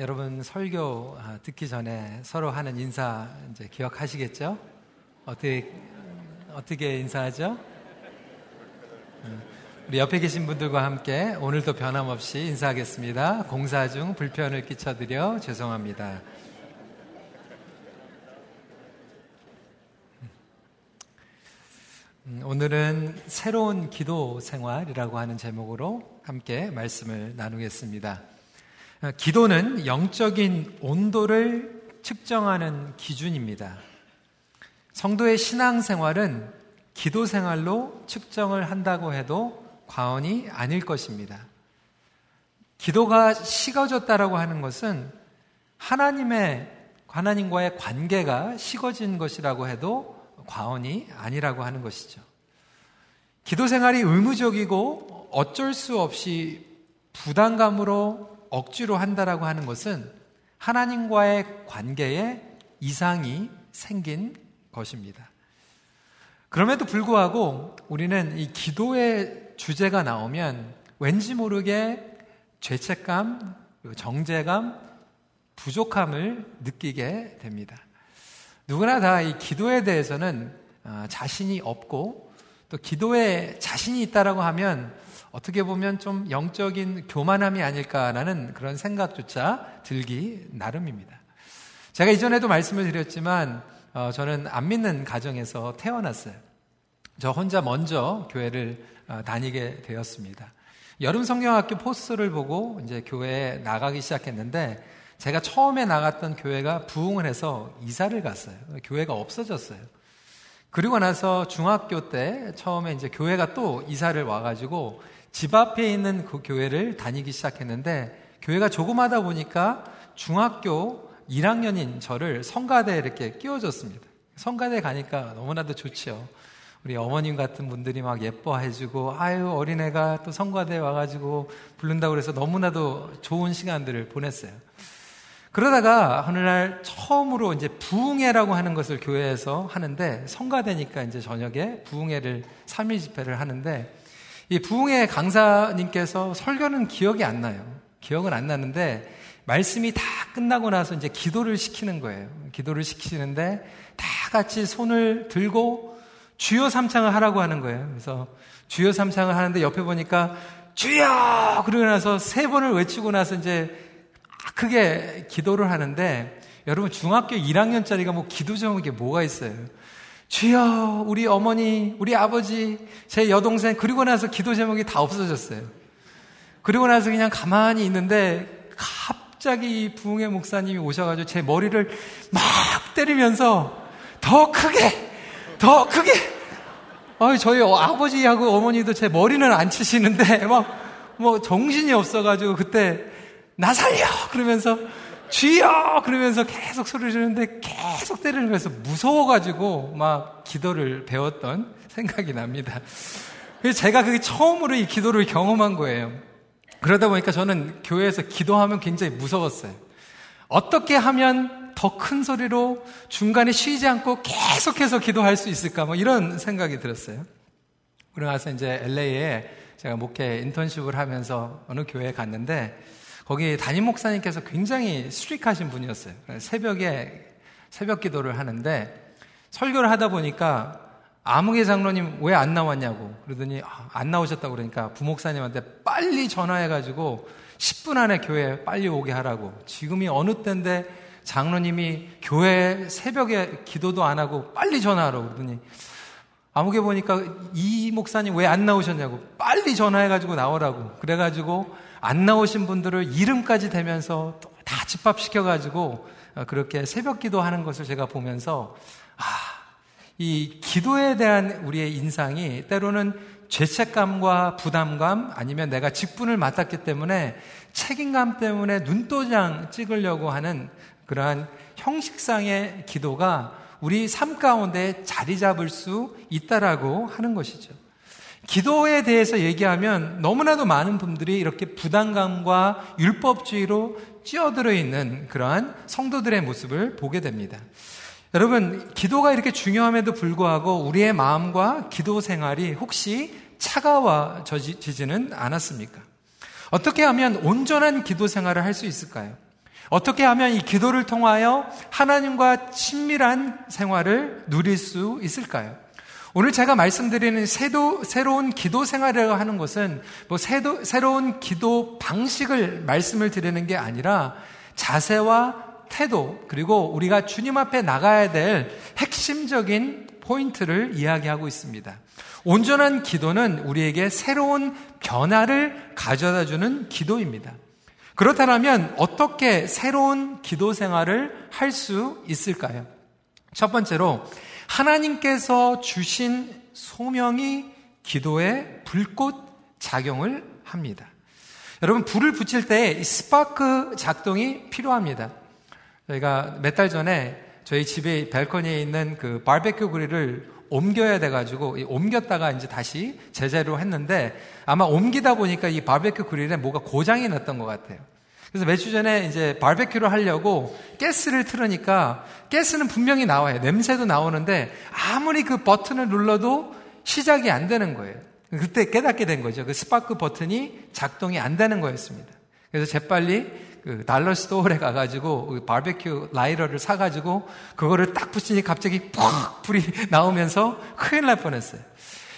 여러분 설교 아, 듣기 전에 서로 하는 인사 이제 기억하시겠죠? 어떻게 어떻게 인사하죠? 음, 우리 옆에 계신 분들과 함께 오늘도 변함없이 인사하겠습니다. 공사 중 불편을 끼쳐드려 죄송합니다. 음, 오늘은 새로운 기도 생활이라고 하는 제목으로 함께 말씀을 나누겠습니다. 기도는 영적인 온도를 측정하는 기준입니다. 성도의 신앙생활은 기도 생활로 측정을 한다고 해도 과언이 아닐 것입니다. 기도가 식어졌다라고 하는 것은 하나님의 하나님과의 관계가 식어진 것이라고 해도 과언이 아니라고 하는 것이죠. 기도 생활이 의무적이고 어쩔 수 없이 부담감으로 억지로 한다라고 하는 것은 하나님과의 관계에 이상이 생긴 것입니다. 그럼에도 불구하고 우리는 이 기도의 주제가 나오면 왠지 모르게 죄책감, 정죄감, 부족함을 느끼게 됩니다. 누구나 다 이 기도에 대해서는 어, 자신이 없고 또 기도에 자신이 있다라고 하면 어떻게 보면 좀 영적인 교만함이 아닐까라는 그런 생각조차 들기 나름입니다. 제가 이전에도 말씀을 드렸지만 어, 저는 안 믿는 가정에서 태어났어요. 저 혼자 먼저 교회를 어, 다니게 되었습니다. 여름 성경학교 포스를 보고 이제 교회에 나가기 시작했는데 제가 처음에 나갔던 교회가 부흥을 해서 이사를 갔어요. 교회가 없어졌어요. 그리고 나서 중학교 때 처음에 이제 교회가 또 이사를 와가지고 집 앞에 있는 그 교회를 다니기 시작했는데 교회가 조그마다 보니까 중학교 1학년인 저를 성가대에 이렇게 끼워줬습니다. 성가대 가니까 너무나도 좋죠. 우리 어머님 같은 분들이 막 예뻐해주고, 아유, 어린애가 또 성가대에 와가지고 부른다고 그래서 너무나도 좋은 시간들을 보냈어요. 그러다가 어느 날 처음으로 이제 부흥회라고 하는 것을 교회에서 하는데, 성가대니까 이제 저녁에 부흥회를 3일 집회를 하는데, 이 부흥회 강사님께서 설교는 기억이 안 나요. 기억은 안 나는데 말씀이 다 끝나고 나서 이제 기도를 시키는 거예요. 기도를 시키는데 다 같이 손을 들고 주여 삼창을 하라고 하는 거예요. 그래서 주여 삼창을 하는데 옆에 보니까 주여! 그러고 나서 세 번을 외치고 나서 이제 크게 기도를 하는데 여러분 중학교 1학년짜리가 뭐 기도 제목이 뭐가 있어요? 주여, 우리 어머니, 우리 아버지, 제 여동생, 그리고 나서 기도 제목이 다 없어졌어요. 그리고 나서 그냥 가만히 있는데 갑자기 부흥의 목사님이 오셔가지고 제 머리를 막 때리면서 더 크게, 더 크게, 어, 저희 아버지하고 어머니도 제 머리는 안 치시는데 막, 뭐 정신이 없어가지고 그때 나 살려! 그러면서 주여! 그러면서 계속 소리를 지르는데 계속 때리면서 무서워가지고 막 기도를 배웠던 생각이 납니다. 제가 그게 처음으로 이 기도를 경험한 거예요. 그러다 보니까 저는 교회에서 기도하면 굉장히 무서웠어요. 어떻게 하면 더 큰 소리로 중간에 쉬지 않고 계속해서 기도할 수 있을까? 뭐 이런 생각이 들었어요. 그러고 나서 이제 LA에 제가 목회 인턴십을 하면서 어느 교회에 갔는데 거기 담임 목사님께서 굉장히 수릭하신 분이었어요. 새벽에 새벽 기도를 하는데 설교를 하다 보니까 아무개 장로님 왜 안 나왔냐고 그러더니 아, 안 나오셨다고 그러니까 부목사님한테 빨리 전화해가지고 10분 안에 교회 빨리 오게 하라고 지금이 어느 때인데 장로님이 교회 새벽에 기도도 안 하고 빨리 전화하라고 그러더니 아무개 보니까 이 목사님 왜 안 나오셨냐고 빨리 전화해가지고 나오라고 그래가지고 안 나오신 분들을 이름까지 대면서 다 집합시켜가지고 어, 그렇게 새벽 기도하는 것을 제가 보면서 아, 이 기도에 대한 우리의 인상이 때로는 죄책감과 부담감 아니면 내가 직분을 맡았기 때문에 책임감 때문에 눈도장 찍으려고 하는 그러한 형식상의 기도가 우리 삶 가운데 자리 잡을 수 있다라고 하는 것이죠. 기도에 대해서 얘기하면 너무나도 많은 분들이 이렇게 부담감과 율법주의로 찌어들어 있는 그러한 성도들의 모습을 보게 됩니다. 여러분, 기도가 이렇게 중요함에도 불구하고 우리의 마음과 기도 생활이 혹시 차가워지지는 않았습니까? 어떻게 하면 온전한 기도 생활을 할 수 있을까요? 어떻게 하면 이 기도를 통하여 하나님과 친밀한 생활을 누릴 수 있을까요? 오늘 제가 말씀드리는 새도, 새로운 기도 생활이라고 하는 것은 뭐 새도, 새로운 기도 방식을 말씀을 드리는 게 아니라 자세와 태도, 그리고 우리가 주님 앞에 나가야 될 핵심적인 포인트를 이야기하고 있습니다. 온전한 기도는 우리에게 새로운 변화를 가져다 주는 기도입니다. 그렇다면 어떻게 새로운 기도 생활을 할 수 있을까요? 첫 번째로 하나님께서 주신 소명이 기도에 불꽃 작용을 합니다. 여러분 불을 붙일 때 스파크 작동이 필요합니다. 저희가 몇 달 전에 저희 집에 발코니에 있는 그 바베큐 그릴을 옮겨야 돼가지고 옮겼다가 이제 다시 제자리로 했는데 아마 옮기다 보니까 이 바베큐 그릴에 뭐가 고장이 났던 것 같아요. 그래서 몇 주 전에 이제 바베큐를 하려고 가스를 틀으니까 가스는 분명히 나와요. 냄새도 나오는데 아무리 그 버튼을 눌러도 시작이 안 되는 거예요. 그때 깨닫게 된 거죠. 그 스파크 버튼이 작동이 안 되는 거였습니다. 그래서 재빨리 그 dollar store에 가가지고 그 바베큐 라이터를 사가지고 그거를 딱 붙이니 갑자기 푹 불이 나오면서 큰일 날 뻔했어요.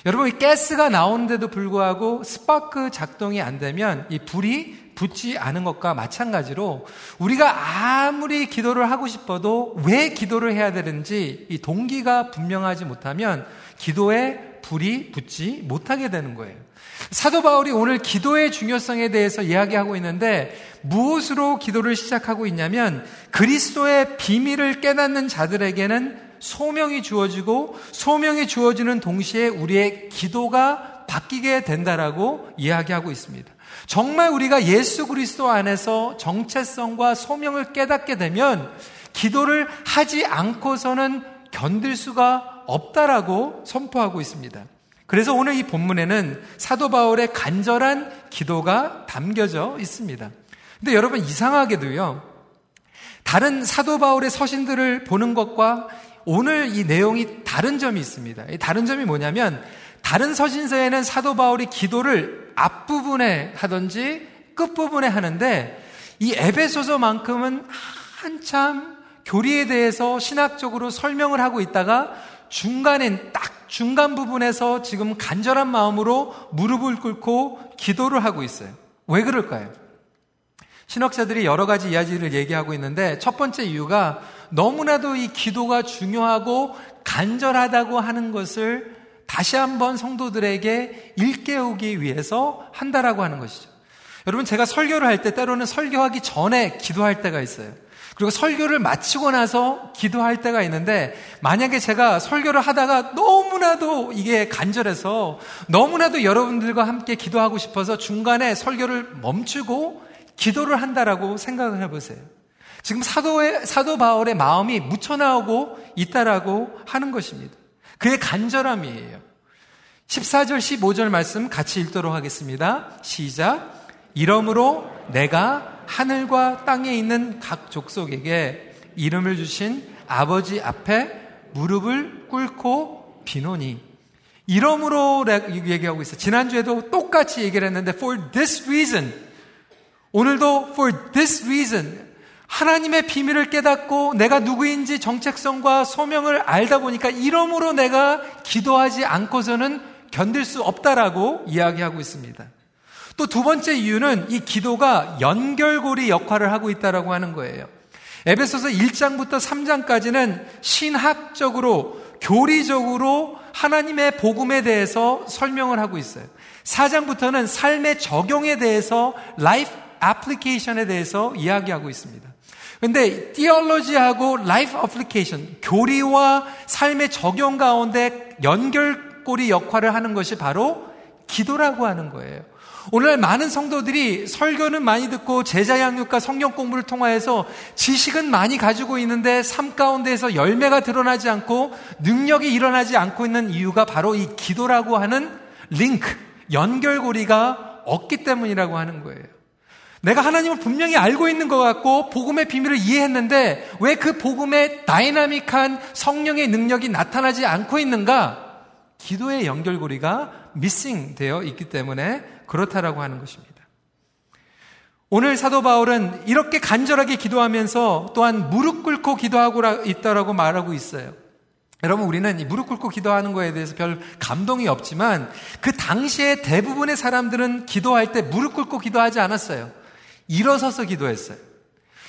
여러분, 이 가스가 나오는데도 불구하고 스파크 작동이 안 되면 이 불이 붙지 않은 것과 마찬가지로 우리가 아무리 기도를 하고 싶어도 왜 기도를 해야 되는지 이 동기가 분명하지 못하면 기도에 불이 붙지 못하게 되는 거예요. 사도 바울이 오늘 기도의 중요성에 대해서 이야기하고 있는데 무엇으로 기도를 시작하고 있냐면 그리스도의 비밀을 깨닫는 자들에게는 소명이 주어지고 소명이 주어지는 동시에 우리의 기도가 바뀌게 된다라고 이야기하고 있습니다. 정말 우리가 예수 그리스도 안에서 정체성과 소명을 깨닫게 되면 기도를 하지 않고서는 견딜 수가 없다라고 선포하고 있습니다. 그래서 오늘 이 본문에는 사도 바울의 간절한 기도가 담겨져 있습니다. 근데 여러분 이상하게도요. 다른 사도 바울의 서신들을 보는 것과 오늘 이 내용이 다른 점이 있습니다. 다른 점이 뭐냐면 다른 서신서에는 사도 바울이 기도를 앞부분에 하든지 끝부분에 하는데 이 에베소서만큼은 한참 교리에 대해서 신학적으로 설명을 하고 있다가 중간엔 딱 중간 부분에서 지금 간절한 마음으로 무릎을 꿇고 기도를 하고 있어요. 왜 그럴까요? 신학자들이 여러 가지 이야기를 얘기하고 있는데 첫 번째 이유가 너무나도 이 기도가 중요하고 간절하다고 하는 것을 다시 한번 성도들에게 일깨우기 위해서 한다라고 하는 것이죠. 여러분 제가 설교를 할 때 때로는 설교하기 전에 기도할 때가 있어요. 그리고 설교를 마치고 나서 기도할 때가 있는데 만약에 제가 설교를 하다가 너무나도 이게 간절해서 너무나도 여러분들과 함께 기도하고 싶어서 중간에 설교를 멈추고 기도를 한다라고 생각을 해보세요. 지금 사도의, 사도 바울의 마음이 묻혀나오고 있다라고 하는 것입니다. 그의 간절함이에요. 14절, 15절 말씀 같이 읽도록 하겠습니다. 시작. 이러므로 내가 하늘과 땅에 있는 각 족속에게 이름을 주신 아버지 앞에 무릎을 꿇고 비노니. 이러므로 얘기하고 있어요. 지난주에도 똑같이 얘기를 했는데 for this reason. 오늘도 for this reason. 하나님의 비밀을 깨닫고 내가 누구인지 정체성과 소명을 알다 보니까 이러므로 내가 기도하지 않고서는 견딜 수 없다라고 이야기하고 있습니다. 또 두 번째 이유는 이 기도가 연결고리 역할을 하고 있다라고 하는 거예요. 에베소서 1장부터 3장까지는 신학적으로 교리적으로 하나님의 복음에 대해서 설명을 하고 있어요. 4장부터는 삶의 적용에 대해서 life application에 대해서 이야기하고 있습니다. 근데 theology하고 life application, 교리와 삶의 적용 가운데 연결고리 역할을 하는 것이 바로 기도라고 하는 거예요. 오늘날 많은 성도들이 설교는 많이 듣고 제자 양육과 성경 공부를 통하여서 지식은 많이 가지고 있는데 삶 가운데에서 열매가 드러나지 않고 능력이 일어나지 않고 있는 이유가 바로 이 기도라고 하는 링크, 연결고리가 없기 때문이라고 하는 거예요. 내가 하나님을 분명히 알고 있는 것 같고 복음의 비밀을 이해했는데 왜 그 복음의 다이나믹한 성령의 능력이 나타나지 않고 있는가? 기도의 연결고리가 missing 되어 있기 때문에 그렇다라고 하는 것입니다. 오늘 사도 바울은 이렇게 간절하게 기도하면서 또한 무릎 꿇고 기도하고 있다라고 말하고 있어요. 여러분 우리는 무릎 꿇고 기도하는 거에 대해서 별 감동이 없지만 그 당시에 대부분의 사람들은 기도할 때 무릎 꿇고 기도하지 않았어요. 일어서서 기도했어요.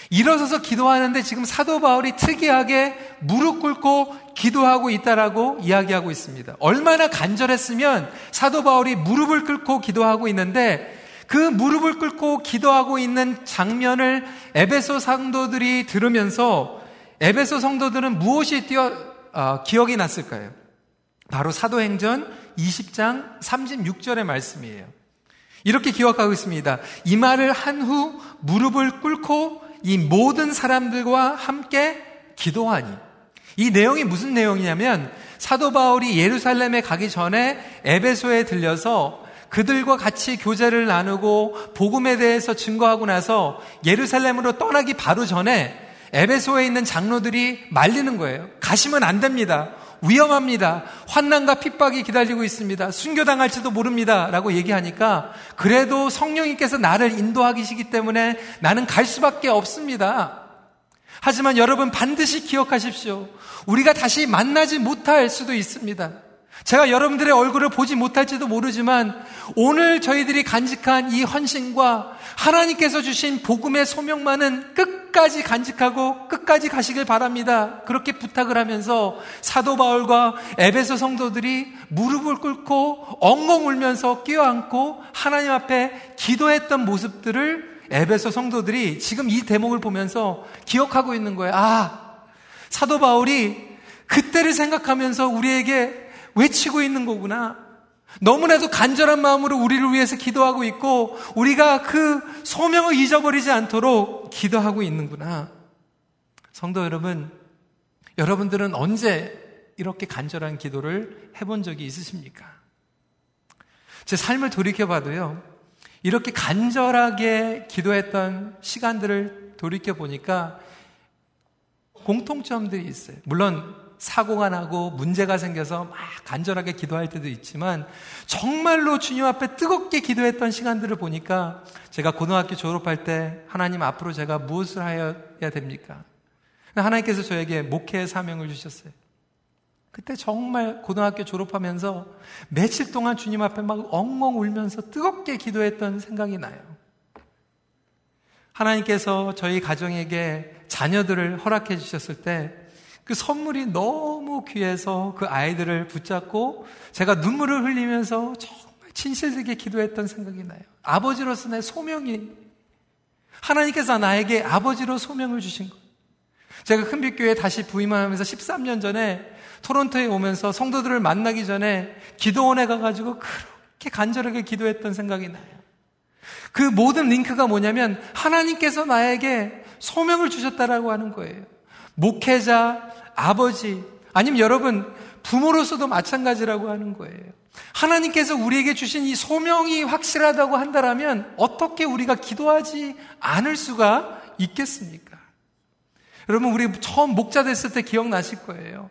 일어서서 기도하는데 지금 사도 바울이 특이하게 무릎 꿇고 기도하고 있다라고 이야기하고 있습니다. 얼마나 간절했으면 사도 바울이 무릎을 꿇고 기도하고 있는데 그 무릎을 꿇고 기도하고 있는 장면을 에베소 성도들이 들으면서 에베소 성도들은 무엇이 뛰어 어, 기억이 났을까요? 바로 사도행전 20장 36절의 말씀이에요. 이렇게 기억하고 있습니다. 이 말을 한 후 무릎을 꿇고 이 모든 사람들과 함께 기도하니. 이 내용이 무슨 내용이냐면 사도 바울이 예루살렘에 가기 전에 에베소에 들려서 그들과 같이 교제를 나누고 복음에 대해서 증거하고 나서 예루살렘으로 떠나기 바로 전에 에베소에 있는 장로들이 말리는 거예요. 가시면 안 됩니다. 위험합니다. 환난과 핍박이 기다리고 있습니다. 순교당할지도 모릅니다. 라고 얘기하니까 그래도 성령님께서 나를 인도하시기 때문에 나는 갈 수밖에 없습니다. 하지만 여러분 반드시 기억하십시오. 우리가 다시 만나지 못할 수도 있습니다. 제가 여러분들의 얼굴을 보지 못할지도 모르지만 오늘 저희들이 간직한 이 헌신과 하나님께서 주신 복음의 소명만은 끝까지 간직하고 끝까지 가시길 바랍니다. 그렇게 부탁을 하면서 사도 바울과 에베소 성도들이 무릎을 꿇고 엉엉 울면서 끼어안고 하나님 앞에 기도했던 모습들을 에베소 성도들이 지금 이 대목을 보면서 기억하고 있는 거예요. 아, 사도 바울이 그때를 생각하면서 우리에게 외치고 있는 거구나. 너무나도 간절한 마음으로 우리를 위해서 기도하고 있고 우리가 그 소명을 잊어버리지 않도록 기도하고 있는구나. 성도 여러분, 여러분들은 언제 이렇게 간절한 기도를 해본 적이 있으십니까? 제 삶을 돌이켜봐도요, 이렇게 간절하게 기도했던 시간들을 돌이켜보니까 공통점들이 있어요. 물론 사고가 나고 문제가 생겨서 막 간절하게 기도할 때도 있지만 정말로 주님 앞에 뜨겁게 기도했던 시간들을 보니까 제가 고등학교 졸업할 때 하나님 앞으로 제가 무엇을 하여야 됩니까? 하나님께서 저에게 목회의 사명을 주셨어요. 그때 정말 고등학교 졸업하면서 며칠 동안 주님 앞에 막 엉엉 울면서 뜨겁게 기도했던 생각이 나요. 하나님께서 저희 가정에게 자녀들을 허락해 주셨을 때 그 선물이 너무 귀해서 그 아이들을 붙잡고 제가 눈물을 흘리면서 정말 진실되게 기도했던 생각이 나요. 아버지로서 내 소명이 하나님께서 나에게 아버지로 소명을 주신 것. 제가 큰빛교회 다시 부임을 하면서 13년 전에 토론토에 오면서 성도들을 만나기 전에 기도원에 가가지고 그렇게 간절하게 기도했던 생각이 나요. 그 모든 링크가 뭐냐면 하나님께서 나에게 소명을 주셨다라고 하는 거예요. 목회자, 아버지, 아니면 여러분, 부모로서도 마찬가지라고 하는 거예요. 하나님께서 우리에게 주신 이 소명이 확실하다고 한다면 어떻게 우리가 기도하지 않을 수가 있겠습니까? 여러분, 우리 처음 목자 됐을 때 기억나실 거예요.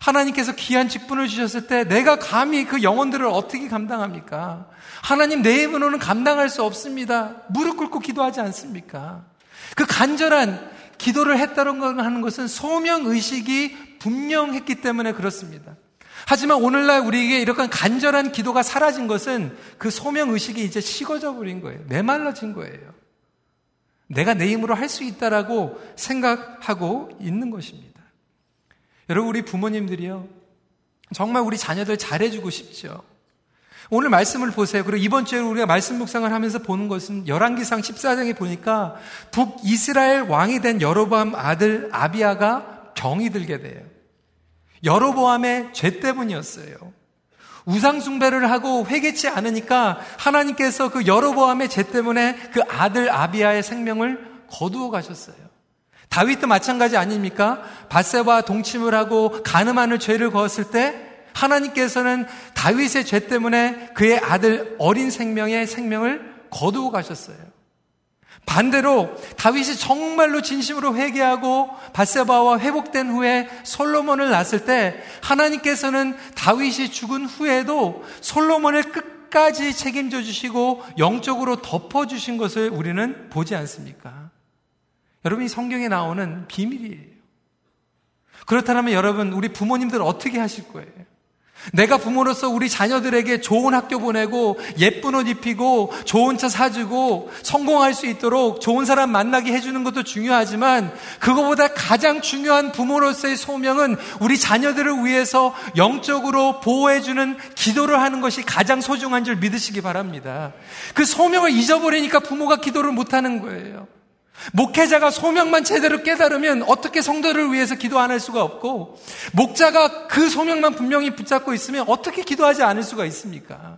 하나님께서 귀한 직분을 주셨을 때 내가 감히 그 영혼들을 어떻게 감당합니까? 하나님 내 힘으로는 감당할 수 없습니다. 무릎 꿇고 기도하지 않습니까? 그 간절한 기도를 했다는 하는 것은 소명 의식이 분명했기 때문에 그렇습니다. 하지만 오늘날 우리에게 이렇게 간절한 기도가 사라진 것은 그 소명 의식이 이제 식어져 버린 거예요. 메말라진 거예요. 내가 내 힘으로 할 수 있다라고 생각하고 있는 것입니다. 여러분 우리 부모님들이요. 정말 우리 자녀들 잘해주고 싶죠. 오늘 말씀을 보세요. 그리고 이번 주에 우리가 말씀 묵상을 하면서 보는 것은 열왕기상 14장에 보니까 북이스라엘 왕이 된 여로보암 아들 아비아가 병이 들게 돼요. 여로보암의 죄 때문이었어요. 우상 숭배를 하고 회개치 않으니까 하나님께서 그 여로보암의 죄 때문에 그 아들 아비아의 생명을 거두어 가셨어요. 다윗도 마찬가지 아닙니까? 바세바 동침을 하고 가늠하는 죄를 거었을 때 하나님께서는 다윗의 죄 때문에 그의 아들 어린 생명의 생명을 거두어 가셨어요. 반대로 다윗이 정말로 진심으로 회개하고 바세바와 회복된 후에 솔로몬을 낳았을 때 하나님께서는 다윗이 죽은 후에도 솔로몬을 끝 끝까지 책임져 주시고 영적으로 덮어 주신 것을 우리는 보지 않습니까? 여러분 이 성경에 나오는 비밀이에요. 그렇다면 여러분 우리 부모님들 어떻게 하실 거예요? 내가 부모로서 우리 자녀들에게 좋은 학교 보내고 예쁜 옷 입히고 좋은 차 사주고 성공할 수 있도록 좋은 사람 만나게 해주는 것도 중요하지만 그거보다 가장 중요한 부모로서의 소명은 우리 자녀들을 위해서 영적으로 보호해주는 기도를 하는 것이 가장 소중한 줄 믿으시기 바랍니다. 그 소명을 잊어버리니까 부모가 기도를 못하는 거예요. 목회자가 소명만 제대로 깨달으면 어떻게 성도를 위해서 기도 안 할 수가 없고, 목자가 그 소명만 분명히 붙잡고 있으면 어떻게 기도하지 않을 수가 있습니까?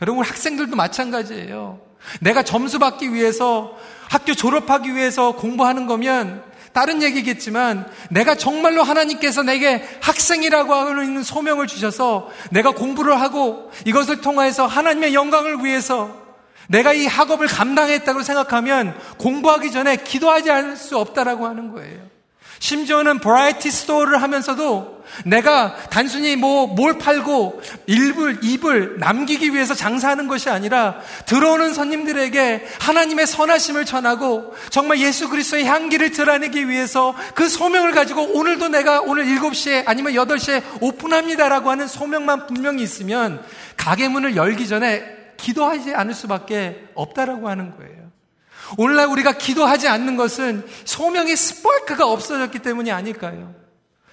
여러분, 학생들도 마찬가지예요. 내가 점수 받기 위해서, 학교 졸업하기 위해서 공부하는 거면, 다른 얘기겠지만, 내가 정말로 하나님께서 내게 학생이라고 하는 소명을 주셔서, 내가 공부를 하고, 이것을 통해서 하나님의 영광을 위해서, 내가 이 학업을 감당했다고 생각하면 공부하기 전에 기도하지 않을 수 없다라고 하는 거예요. 심지어는 variety store를 하면서도 내가 단순히 뭐 뭘 팔고 일불, 이불 남기기 위해서 장사하는 것이 아니라 들어오는 손님들에게 하나님의 선하심을 전하고 정말 예수 그리스도의 향기를 드러내기 위해서 그 소명을 가지고 오늘도 내가 오늘 7시에 아니면 8시에 오픈합니다라고 하는 소명만 분명히 있으면 가게 문을 열기 전에 기도하지 않을 수밖에 없다라고 하는 거예요. 오늘날 우리가 기도하지 않는 것은 소명의 스파크가 없어졌기 때문이 아닐까요?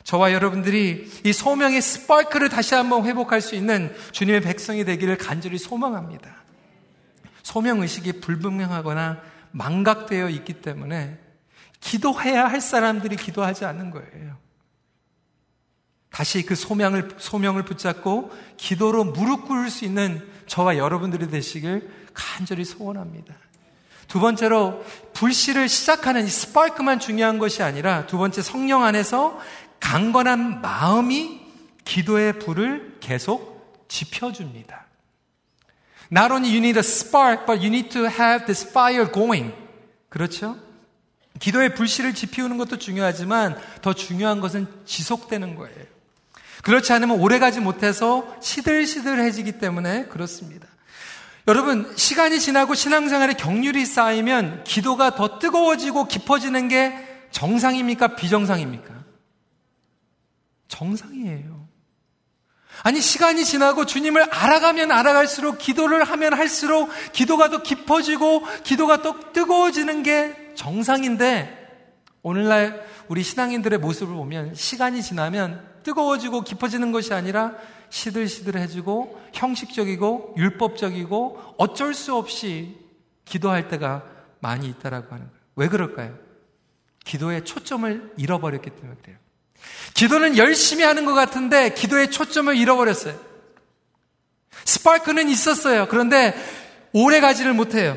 저와 여러분들이 이 소명의 스파크를 다시 한번 회복할 수 있는 주님의 백성이 되기를 간절히 소망합니다. 소명 의식이 불분명하거나 망각되어 있기 때문에 기도해야 할 사람들이 기도하지 않는 거예요. 다시 그 소명을, 소명을 붙잡고 기도로 무릎 꿇을 수 있는 저와 여러분들이 되시길 간절히 소원합니다. 두 번째로 불씨를 시작하는 이 스파크만 중요한 것이 아니라 두 번째 성령 안에서 강건한 마음이 기도의 불을 계속 지펴줍니다. Not only you need a spark, but you need to have this fire going. 그렇죠? 기도의 불씨를 지피우는 것도 중요하지만 더 중요한 것은 지속되는 거예요. 그렇지 않으면 오래가지 못해서 시들시들해지기 때문에 그렇습니다. 여러분, 시간이 지나고 신앙생활에 경률이 쌓이면 기도가 더 뜨거워지고 깊어지는 게 정상입니까? 비정상입니까? 정상이에요. 아니, 시간이 지나고 주님을 알아가면 알아갈수록 기도를 하면 할수록 기도가 더 깊어지고 기도가 더 뜨거워지는 게 정상인데 오늘날 우리 신앙인들의 모습을 보면 시간이 지나면 뜨거워지고 깊어지는 것이 아니라 시들시들해지고 형식적이고 율법적이고 어쩔 수 없이 기도할 때가 많이 있다라고 하는 거예요. 왜 그럴까요? 기도의 초점을 잃어버렸기 때문에 그래요. 기도는 열심히 하는 것 같은데 기도의 초점을 잃어버렸어요. 스파크는 있었어요. 그런데 오래 가지를 못해요.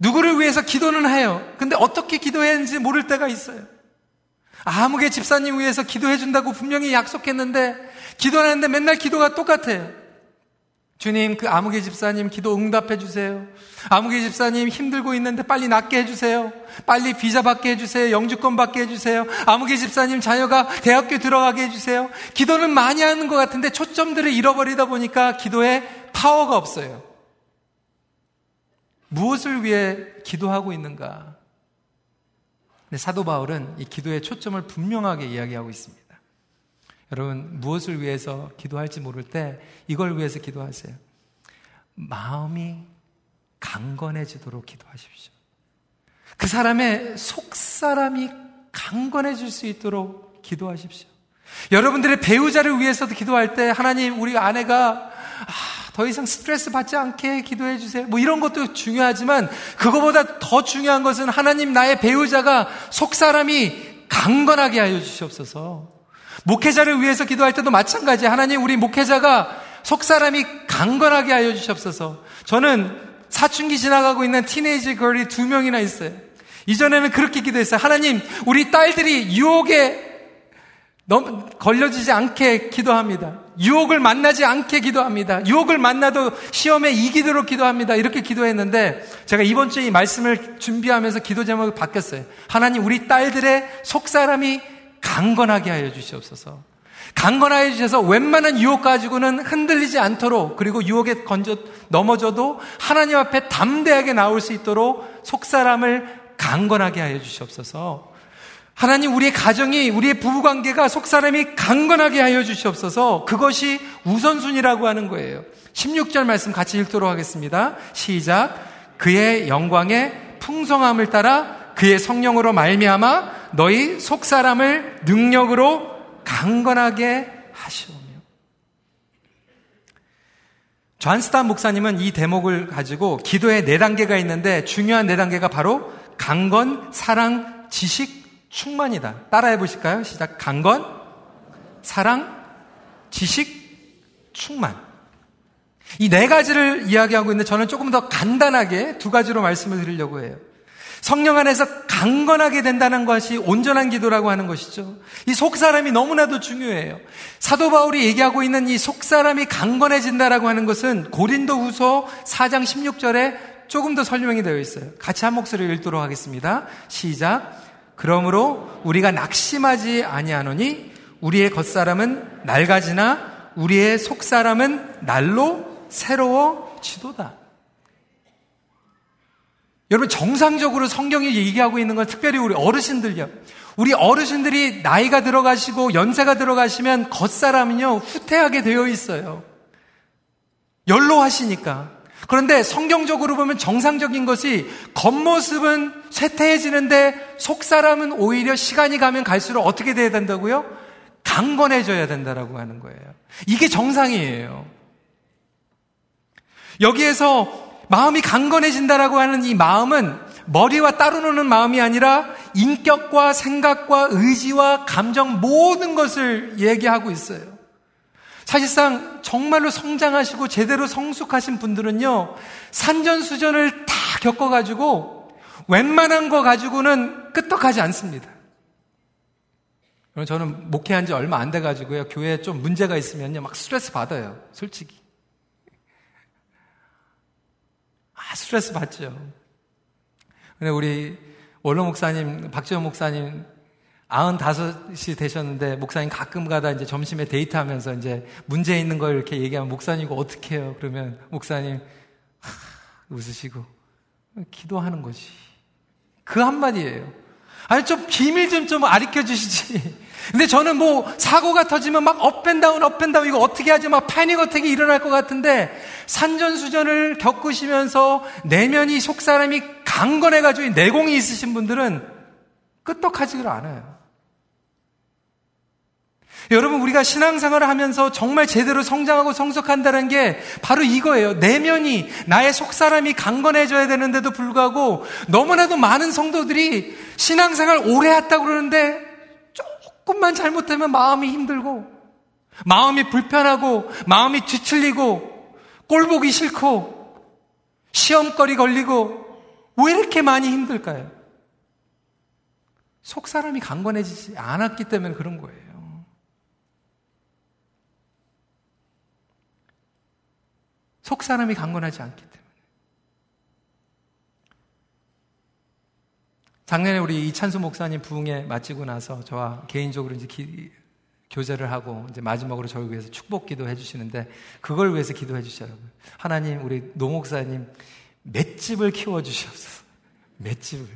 누구를 위해서 기도는 해요. 근데 어떻게 기도했는지 모를 때가 있어요. 아무개 집사님 위해서 기도해 준다고 분명히 약속했는데 기도하는데 맨날 기도가 똑같아요. 주님, 그 아무개 집사님 기도 응답해 주세요. 아무개 집사님 힘들고 있는데 빨리 낫게 해 주세요. 빨리 비자 받게 해 주세요. 영주권 받게 해 주세요. 아무개 집사님 자녀가 대학교 들어가게 해 주세요. 기도는 많이 하는 것 같은데 초점들을 잃어버리다 보니까 기도에 파워가 없어요. 무엇을 위해 기도하고 있는가? 근데 사도 바울은 이 기도의 초점을 분명하게 이야기하고 있습니다. 여러분, 무엇을 위해서 기도할지 모를 때 이걸 위해서 기도하세요. 마음이 강건해지도록 기도하십시오. 그 사람의 속 사람이 강건해질 수 있도록 기도하십시오. 여러분들의 배우자를 위해서도 기도할 때 하나님 우리 아내가 아, 더 이상 스트레스 받지 않게 기도해 주세요. 뭐 이런 것도 중요하지만 그거보다 더 중요한 것은 하나님 나의 배우자가 속 사람이 강건하게 하여 주시옵소서. 목회자를 위해서 기도할 때도 마찬가지. 하나님 우리 목회자가 속 사람이 강건하게 하여 주시옵소서. 저는 사춘기 지나가고 있는 티네이지 걸이 두 명이나 있어요. 이전에는 그렇게 기도했어요. 하나님, 우리 딸들이 유혹에 너무 걸려지지 않게 기도합니다. 유혹을 만나지 않게 기도합니다. 유혹을 만나도 시험에 이기도록 기도합니다. 이렇게 기도했는데 제가 이번 주에 이 말씀을 준비하면서 기도 제목을 바뀌었어요. 하나님 우리 딸들의 속사람이 강건하게 하여 주시옵소서. 강건하여 주셔서 웬만한 유혹 가지고는 흔들리지 않도록 그리고 유혹에 건져 넘어져도 하나님 앞에 담대하게 나올 수 있도록 속사람을 강건하게 하여 주시옵소서. 하나님 우리의 가정이 우리의 부부 관계가 속사람이 강건하게 하여 주시옵소서. 그것이 우선순위라고 하는 거예요. 16절 말씀 같이 읽도록 하겠습니다. 시작. 그의 영광의 풍성함을 따라 그의 성령으로 말미암아 너희 속사람을 능력으로 강건하게 하시오며. 존스탄 목사님은 이 대목을 가지고 기도의 네 단계가 있는데 중요한 네 단계가 바로 강건, 사랑, 지식, 충만이다. 따라해 보실까요? 시작. 강건, 사랑, 지식, 충만. 이 네 가지를 이야기하고 있는데 저는 조금 더 간단하게 두 가지로 말씀을 드리려고 해요. 성령 안에서 강건하게 된다는 것이 온전한 기도라고 하는 것이죠. 이 속사람이 너무나도 중요해요. 사도 바울이 얘기하고 있는 이 속사람이 강건해진다라고 하는 것은 고린도 후서 4장 16절에 조금 더 설명이 되어 있어요. 같이 한 목소리를 읽도록 하겠습니다. 시작. 그러므로 우리가 낙심하지 아니하노니 우리의 겉사람은 낡아지나 우리의 속사람은 날로 새로워지도다. 여러분 정상적으로 성경이 얘기하고 있는 건 특별히 우리 어르신들요. 우리 어르신들이 나이가 들어가시고 연세가 들어가시면 겉사람은요 후퇴하게 되어 있어요. 연로하시니까. 그런데 성경적으로 보면 정상적인 것이 겉모습은 쇠퇴해지는데 속사람은 오히려 시간이 가면 갈수록 어떻게 돼야 된다고요? 강건해져야 된다라고 하는 거예요. 이게 정상이에요. 여기에서 마음이 강건해진다라고 하는 이 마음은 머리와 따로 노는 마음이 아니라 인격과 생각과 의지와 감정 모든 것을 얘기하고 있어요. 사실상 정말로 성장하시고 제대로 성숙하신 분들은요, 산전수전을 다 겪어가지고 웬만한 거 가지고는 끄떡하지 않습니다. 저는 목회한 지 얼마 안 돼가지고요, 교회에 좀 문제가 있으면요, 막 스트레스 받아요, 솔직히. 아, 스트레스 받죠. 근데 우리 원로 목사님, 박지원 목사님, 95이 되셨는데, 목사님 가끔 가다 이제 점심에 데이트하면서 이제 문제 있는 걸 이렇게 얘기하면, 목사님 이거 어떻게 해요? 그러면 목사님, 하, 웃으시고, 기도하는 거지. 그 한마디예요. 아니, 좀 비밀 좀좀 알려 주시지. 근데 저는 뭐 사고가 터지면 막 업앤다운 업앤다운 이거 어떻게 하지 막 panic attack이 일어날 것 같은데 산전수전을 겪으시면서 내면이 속사람이 강건해가지고 내공이 있으신 분들은 끄떡하지를 않아요. 여러분 우리가 신앙생활을 하면서 정말 제대로 성장하고 성숙한다는 게 바로 이거예요. 내면이 나의 속사람이 강건해져야 되는데도 불구하고 너무나도 많은 성도들이 신앙생활 오래 했다고 그러는데 조금만 잘못되면 마음이 힘들고, 마음이 불편하고, 마음이 뒤틀리고, 꼴보기 싫고, 시험거리 걸리고, 왜 이렇게 많이 힘들까요? 속 사람이 강건해지지 않았기 때문에 그런 거예요. 속 사람이 강건하지 않기 때문에. 작년에 우리 이찬수 목사님 부흥회 마치고 나서 저와 개인적으로 이제 기, 교제를 하고 이제 마지막으로 저를 위해서 축복 기도 해 주시는데 그걸 위해서 기도해 주셔요. 하나님 우리 노 목사님 맷집을 키워 주시옵소서. 맷집을.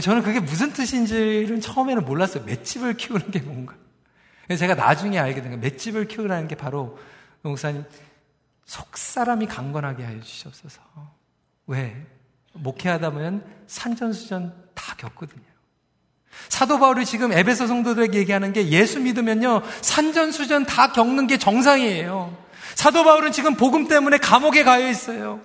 저는 그게 무슨 뜻인지는 처음에는 몰랐어요. 맷집을 키우는 게 뭔가. 제가 나중에 알게 된 거예요. 맷집을 키우라는 게 바로 노 목사님 속사람이 강건하게 하여 주시옵소서. 왜? 목회하다 보면 산전수전 다 겪거든요. 사도 바울이 지금 에베소 성도들에게 얘기하는 게 예수 믿으면요, 산전수전 다 겪는 게 정상이에요. 사도 바울은 지금 복음 때문에 감옥에 가여 있어요.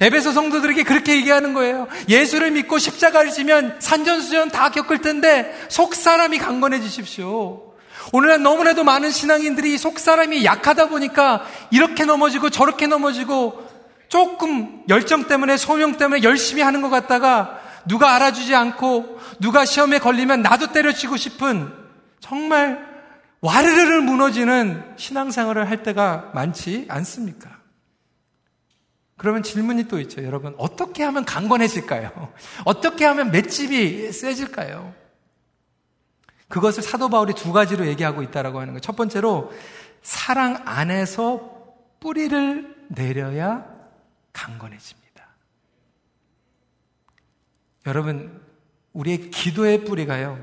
에베소 성도들에게 그렇게 얘기하는 거예요. 예수를 믿고 십자가를 지면 산전수전 다 겪을 텐데 속 사람이 강건해 지십시오. 오늘날 너무나도 많은 신앙인들이 속 사람이 약하다 보니까 이렇게 넘어지고 저렇게 넘어지고 조금 열정 때문에 소명 때문에 열심히 하는 것 같다가 누가 알아주지 않고 누가 시험에 걸리면 나도 때려치고 싶은 정말 와르르르 무너지는 신앙생활을 할 때가 많지 않습니까? 그러면 질문이 또 있죠. 여러분, 어떻게 하면 강건해질까요? 어떻게 하면 맷집이 세질까요? 그것을 사도 바울이 두 가지로 얘기하고 있다라고 하는 거예요. 첫 번째로 사랑 안에서 뿌리를 내려야 강건해집니다. 여러분, 우리의 기도의 뿌리가요.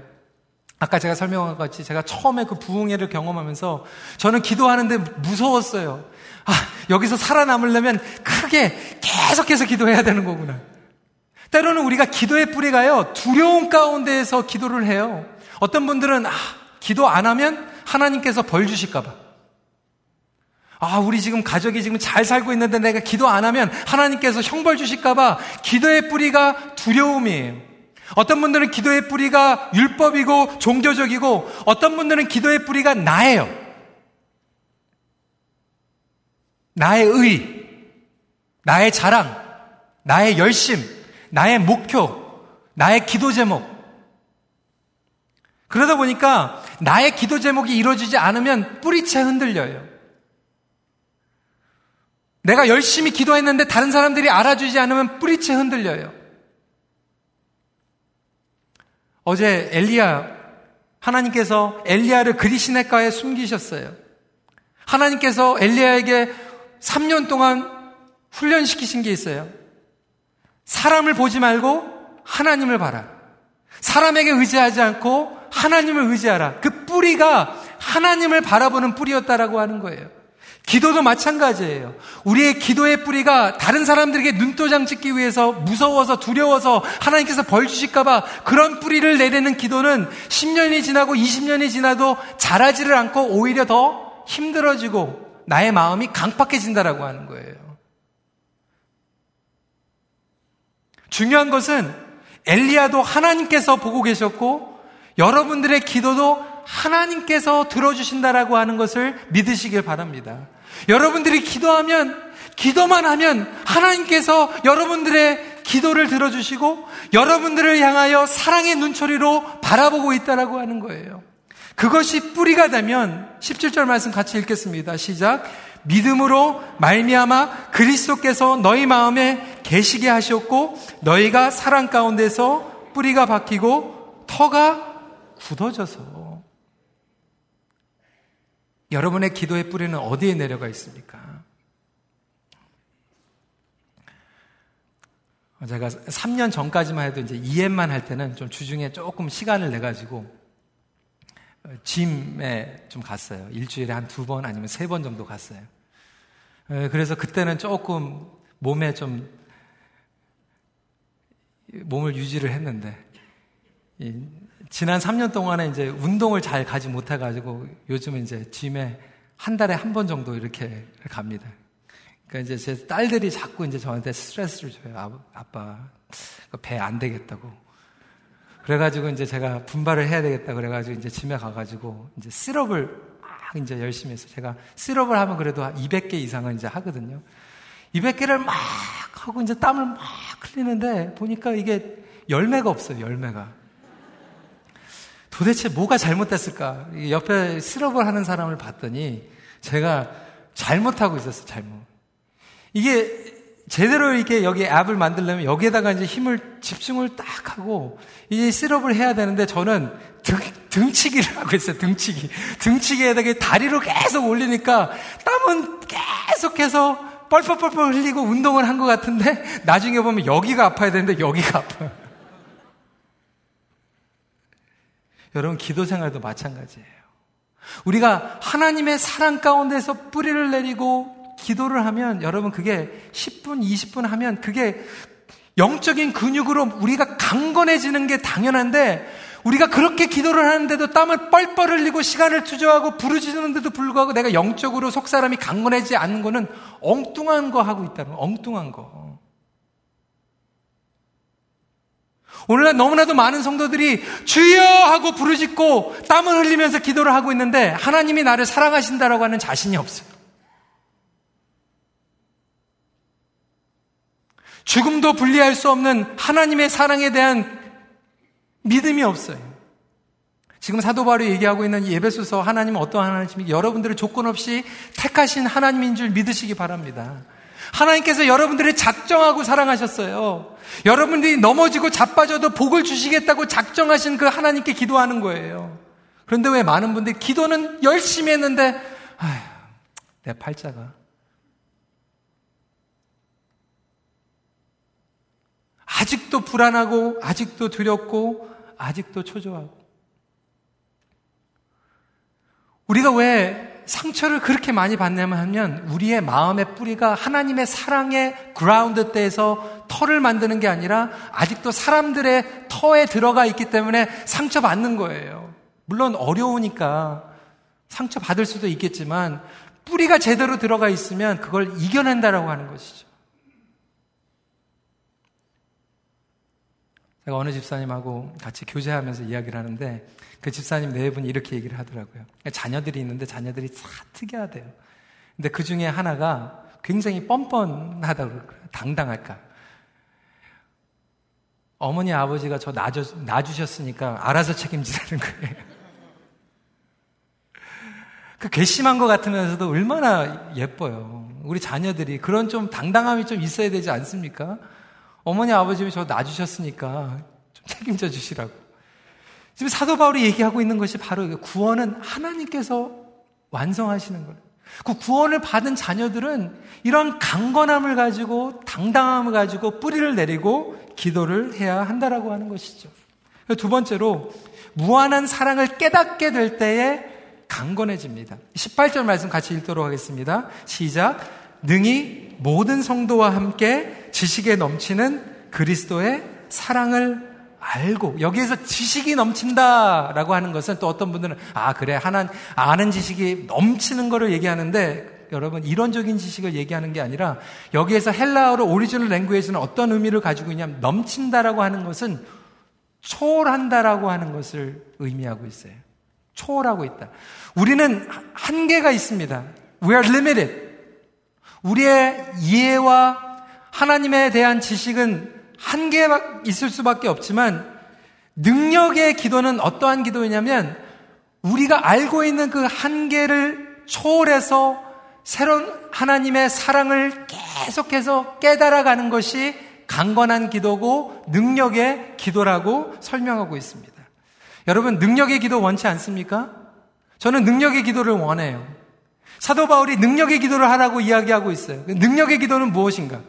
아까 제가 설명한 것 같이 제가 처음에 그 부흥회를 경험하면서 저는 기도하는데 무서웠어요. 아, 여기서 살아남으려면 크게 계속해서 기도해야 되는 거구나. 때로는 우리가 기도의 뿌리가요, 두려움 가운데에서 기도를 해요. 어떤 분들은, 아, 기도 안 하면 하나님께서 벌 주실까봐. 아, 우리 지금 가족이 지금 잘 살고 있는데 내가 기도 안 하면 하나님께서 형벌 주실까봐 기도의 뿌리가 두려움이에요. 어떤 분들은 기도의 뿌리가 율법이고 종교적이고 어떤 분들은 기도의 뿌리가 나예요. 나의 의, 나의 자랑, 나의 열심, 나의 목표, 나의 기도 제목. 그러다 보니까 나의 기도 제목이 이루어지지 않으면 뿌리채 흔들려요. 내가 열심히 기도했는데 다른 사람들이 알아주지 않으면 뿌리채 흔들려요. 어제 엘리야, 하나님께서 엘리야를 그리시네가에 숨기셨어요. 하나님께서 엘리야에게 3년 동안 훈련시키신 게 있어요. 사람을 보지 말고 하나님을 봐라. 사람에게 의지하지 않고 하나님을 의지하라. 그 뿌리가 하나님을 바라보는 뿌리였다라고 하는 거예요. 기도도 마찬가지예요. 우리의 기도의 뿌리가 다른 사람들에게 눈도장 찍기 위해서 무서워서 두려워서 하나님께서 벌 주실까봐 그런 뿌리를 내리는 기도는 10년이 지나고 20년이 지나도 자라지를 않고 오히려 더 힘들어지고 나의 마음이 강팍해진다라고 하는 거예요. 중요한 것은 엘리야도 하나님께서 보고 계셨고 여러분들의 기도도 하나님께서 들어주신다라고 하는 것을 믿으시길 바랍니다. 여러분들이 기도하면 기도만 하면 하나님께서 여러분들의 기도를 들어주시고 여러분들을 향하여 사랑의 눈초리로 바라보고 있다라고 하는 거예요. 그것이 뿌리가 되면 17절 말씀 같이 읽겠습니다. 시작. 믿음으로 말미암아 그리스도께서 너희 마음에 계시게 하셨고 너희가 사랑 가운데서 뿌리가 박히고 터가 굳어져서 여러분의 기도의 뿌리는 어디에 내려가 있습니까? 제가 3년 전까지만 해도 이제 EM만 할 때는 좀 주중에 조금 시간을 내가지고 짐에 좀 갔어요. 일주일에 한 두 번 아니면 세 번 정도 갔어요. 그래서 그때는 조금 몸에 좀 몸을 유지를 했는데 지난 3년 동안에 이제 운동을 잘 가지 못해가지고 요즘은 이제 짐에 한 달에 한 번 정도 이렇게 갑니다. 그러니까 이제 제 딸들이 자꾸 이제 저한테 스트레스를 줘요. 아, 빠 배 안 되겠다고. 그래가지고 이제 제가 분발을 해야 되겠다 그래가지고 이제 짐에 가가지고 이제 시럽을 막 이제 열심히 해서 제가 시럽을 하면 그래도 200개 이상은 이제 하거든요. 200개를 막 하고 이제 땀을 막 흘리는데 보니까 이게 열매가 없어요, 열매가. 도대체 뭐가 잘못됐을까? 옆에 실업을 하는 사람을 봤더니 제가 잘못하고 있었어, 잘못. 이게 제대로 이렇게 여기 앱을 만들려면 여기에다가 이제 힘을 집중을 딱 하고 이제 실업을 해야 되는데 저는 등, 등치기를 하고 있어요, 등치기. 등치기에다가 다리로 계속 올리니까 땀은 계속해서 뻘뻘뻘뻘 흘리고 운동을 한 것 같은데 나중에 보면 여기가 아파야 되는데 여기가 아파요. 여러분, 기도 생활도 마찬가지예요. 우리가 하나님의 사랑 가운데서 뿌리를 내리고 기도를 하면 여러분 그게 10분, 20분 하면 그게 영적인 근육으로 우리가 강건해지는 게 당연한데 우리가 그렇게 기도를 하는데도 땀을 뻘뻘 흘리고 시간을 투자하고 부르짖는데도 불구하고 내가 영적으로 속 사람이 강건해지지 않는 거는 엉뚱한 거 하고 있다는 거, 엉뚱한 거. 오늘날 너무나도 많은 성도들이 주여 하고 부르짖고 땀을 흘리면서 기도를 하고 있는데 하나님이 나를 사랑하신다라고 하는 자신이 없어요. 죽음도 분리할 수 없는 하나님의 사랑에 대한 믿음이 없어요. 지금 사도 바울이 얘기하고 있는 예배소서 하나님은 어떠한 하나님입니까? 여러분들을 조건 없이 택하신 하나님인 줄 믿으시기 바랍니다. 하나님께서 여러분들을 작정하고 사랑하셨어요. 여러분들이 넘어지고 자빠져도 복을 주시겠다고 작정하신 그 하나님께 기도하는 거예요. 그런데 왜 많은 분들이 기도는 열심히 했는데, 아휴, 내 팔자가. 아직도 불안하고, 아직도 두렵고, 아직도 초조하고. 우리가 왜 상처를 그렇게 많이 받냐면 우리의 마음의 뿌리가 하나님의 사랑의 그라운드 때에서 터를 만드는 게 아니라 아직도 사람들의 터에 들어가 있기 때문에 상처 받는 거예요. 물론 어려우니까 상처 받을 수도 있겠지만 뿌리가 제대로 들어가 있으면 그걸 이겨낸다라고 하는 것이죠. 제가 어느 집사님하고 같이 교제하면서 이야기를 하는데 그 집사님 네 분이 이렇게 얘기를 하더라고요. 자녀들이 있는데 자녀들이 다 특이하대요. 근데 그 중에 하나가 굉장히 뻔뻔하다고 그래요. 당당할까. 어머니 아버지가 저 낳아주, 낳아주셨으니까 알아서 책임지라는 거예요. 그 괘씸한 것 같으면서도 얼마나 예뻐요. 우리 자녀들이 그런 좀 당당함이 좀 있어야 되지 않습니까? 어머니 아버님이 저 놔주셨으니까 좀 책임져 주시라고. 지금 사도 바울이 얘기하고 있는 것이 바로 구원은 하나님께서 완성하시는 거예요. 그 구원을 받은 자녀들은 이런 강건함을 가지고 당당함을 가지고 뿌리를 내리고 기도를 해야 한다라고 하는 것이죠. 두 번째로 무한한 사랑을 깨닫게 될 때에 강건해집니다. 18절 말씀 같이 읽도록 하겠습니다. 시작. 능히 모든 성도와 함께 지식에 넘치는 그리스도의 사랑을 알고 여기에서 지식이 넘친다라고 하는 것은 또 어떤 분들은 아 그래 하나 아는 지식이 넘치는 거를 얘기하는데 여러분 이론적인 지식을 얘기하는 게 아니라 여기에서 헬라어로 original language는 어떤 의미를 가지고 있냐면 넘친다라고 하는 것은 초월한다라고 하는 것을 의미하고 있어요. 초월하고 있다. 우리는 한계가 있습니다. We are limited. 우리의 이해와 하나님에 대한 지식은 한계가 있을 수밖에 없지만 능력의 기도는 어떠한 기도이냐면 우리가 알고 있는 그 한계를 초월해서 새로운 하나님의 사랑을 계속해서 깨달아가는 것이 강건한 기도고 능력의 기도라고 설명하고 있습니다. 여러분, 능력의 기도 원치 않습니까? 저는 능력의 기도를 원해요. 사도 바울이 능력의 기도를 하라고 이야기하고 있어요. 능력의 기도는 무엇인가?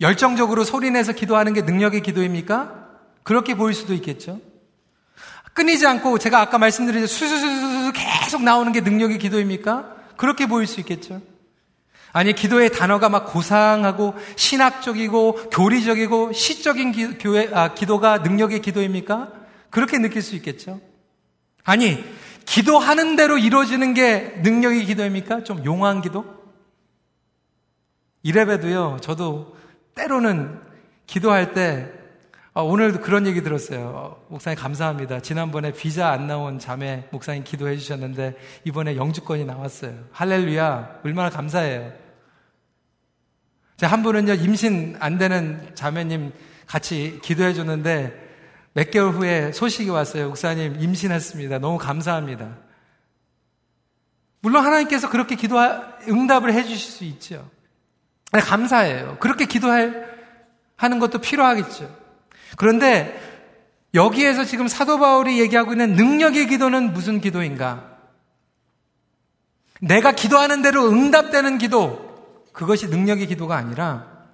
열정적으로 소리내서 기도하는 게 능력의 기도입니까? 그렇게 보일 수도 있겠죠. 끊이지 않고 제가 아까 말씀드린 수수수수 계속 나오는 게 능력의 기도입니까? 그렇게 보일 수 있겠죠. 아니 기도의 단어가 막 고상하고 신학적이고 교리적이고 시적인 기, 교회, 아, 기도가 능력의 기도입니까? 그렇게 느낄 수 있겠죠. 아니 기도하는 대로 이루어지는 게 능력의 기도입니까? 좀 용한 기도? 이래봬도요, 저도 때로는 기도할 때, 아, 오늘도 그런 얘기 들었어요. 목사님 감사합니다. 지난번에 비자 안 나온 자매 목사님 기도해 주셨는데, 이번에 영주권이 나왔어요. 할렐루야. 얼마나 감사해요. 한 분은요, 임신 안 되는 자매님 같이 기도해 줬는데, 몇 개월 후에 소식이 왔어요. 목사님, 임신했습니다. 너무 감사합니다. 물론 하나님께서 그렇게 기도, 응답을 해 주실 수 있죠. 네, 감사해요. 그렇게 기도할, 하는 것도 필요하겠죠. 그런데 여기에서 지금 사도 바울이 얘기하고 있는 능력의 기도는 무슨 기도인가? 내가 기도하는 대로 응답되는 기도, 그것이 능력의 기도가 아니라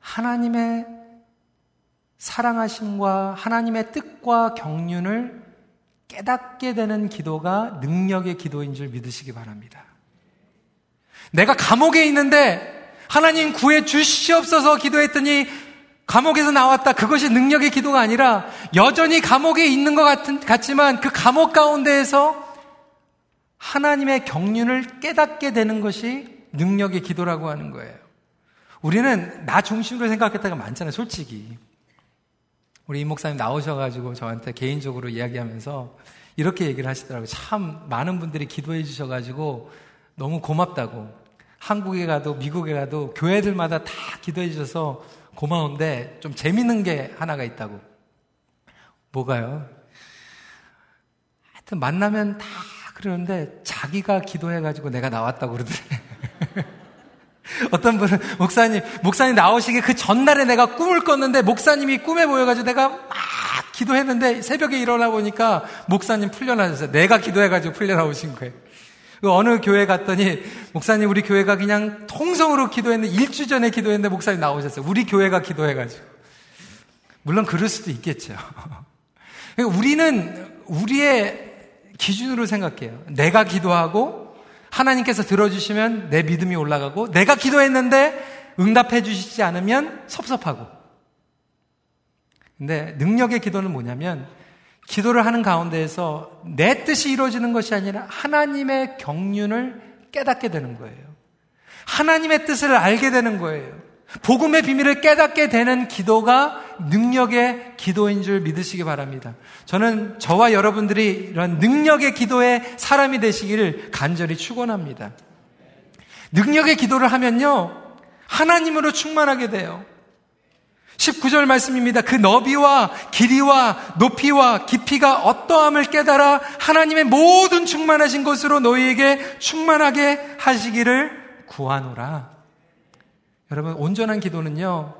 하나님의 사랑하심과 하나님의 뜻과 경륜을 깨닫게 되는 기도가 능력의 기도인 줄 믿으시기 바랍니다. 내가 감옥에 있는데 하나님 구해 주시옵소서 기도했더니 감옥에서 나왔다. 그것이 능력의 기도가 아니라 여전히 감옥에 있는 것 같은, 같지만 그 감옥 가운데에서 하나님의 경륜을 깨닫게 되는 것이 능력의 기도라고 하는 거예요. 우리는 나 중심으로 생각했다가 많잖아요, 솔직히. 우리 임 목사님 나오셔가지고 저한테 개인적으로 이야기하면서 이렇게 얘기를 하시더라고요. 참 많은 분들이 기도해 주셔가지고 너무 고맙다고. 한국에 가도 미국에 가도 교회들마다 다 기도해 주셔서 고마운데 좀 재밌는 게 하나가 있다고. 뭐가요? 하여튼 만나면 다 그러는데 자기가 기도해가지고 내가 나왔다고 그러더래. 어떤 분은 목사님, 목사님 나오시기 그 전날에 내가 꿈을 꿨는데 목사님이 꿈에 보여가지고 내가 막 기도했는데 새벽에 일어나 보니까 목사님 풀려나셨어요. 내가 기도해가지고 풀려나오신 거예요. 그 어느 교회 갔더니 목사님 우리 교회가 그냥 통성으로 기도했는데 일주 전에 기도했는데 목사님 나오셨어요. 우리 교회가 기도해가지고. 물론 그럴 수도 있겠죠. 그러니까 우리는 우리의 기준으로 생각해요. 내가 기도하고 하나님께서 들어주시면 내 믿음이 올라가고 내가 기도했는데 응답해 주시지 않으면 섭섭하고. 근데 능력의 기도는 뭐냐면 기도를 하는 가운데에서 내 뜻이 이루어지는 것이 아니라 하나님의 경륜을 깨닫게 되는 거예요. 하나님의 뜻을 알게 되는 거예요. 복음의 비밀을 깨닫게 되는 기도가 능력의 기도인 줄 믿으시기 바랍니다. 저는 저와 여러분들이 이런 능력의 기도의 사람이 되시기를 간절히 축원합니다. 능력의 기도를 하면요. 하나님으로 충만하게 돼요. 19절 말씀입니다. 그 너비와 길이와 높이와 깊이가 어떠함을 깨달아 하나님의 모든 충만하신 것으로 너희에게 충만하게 하시기를 구하노라. 여러분, 온전한 기도는요,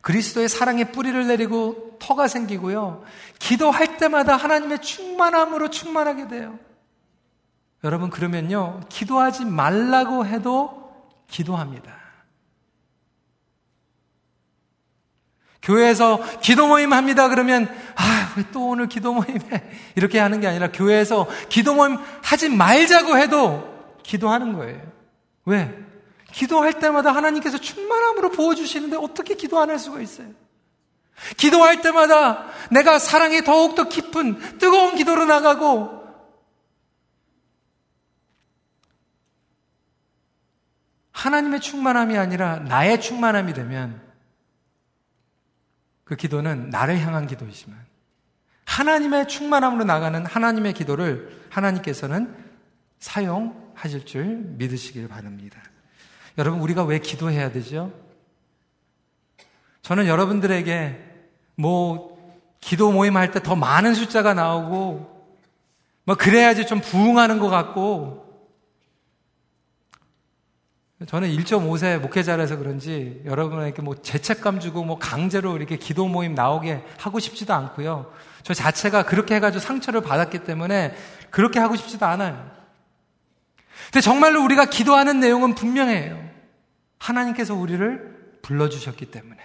그리스도의 사랑의 뿌리를 내리고 터가 생기고요, 기도할 때마다 하나님의 충만함으로 충만하게 돼요. 여러분, 그러면요, 기도하지 말라고 해도 기도합니다. 교회에서 기도 모임 합니다. 그러면, 아, 왜또 오늘 기도 모임에? 이렇게 하는 게 아니라 교회에서 기도 모임 하지 말자고 해도 기도하는 거예요. 왜? 기도할 때마다 하나님께서 충만함으로 부어주시는데 어떻게 기도 안 할 수가 있어요? 기도할 때마다 내가 사랑이 더욱더 깊은 뜨거운 기도로 나가고 하나님의 충만함이 아니라 나의 충만함이 되면 그 기도는 나를 향한 기도이지만 하나님의 충만함으로 나가는 하나님의 기도를 하나님께서는 사용하실 줄 믿으시길 바랍니다. 여러분, 우리가 왜 기도해야 되죠? 저는 여러분들에게 뭐, 기도 모임 할 때 더 많은 숫자가 나오고, 뭐, 그래야지 좀 부흥하는 것 같고, 저는 1.5세 목회자라서 그런지 여러분에게 뭐 죄책감 주고 뭐 강제로 이렇게 기도 모임 나오게 하고 싶지도 않고요. 저 자체가 그렇게 해가지고 상처를 받았기 때문에 그렇게 하고 싶지도 않아요. 근데 정말로 우리가 기도하는 내용은 분명해요. 하나님께서 우리를 불러주셨기 때문에.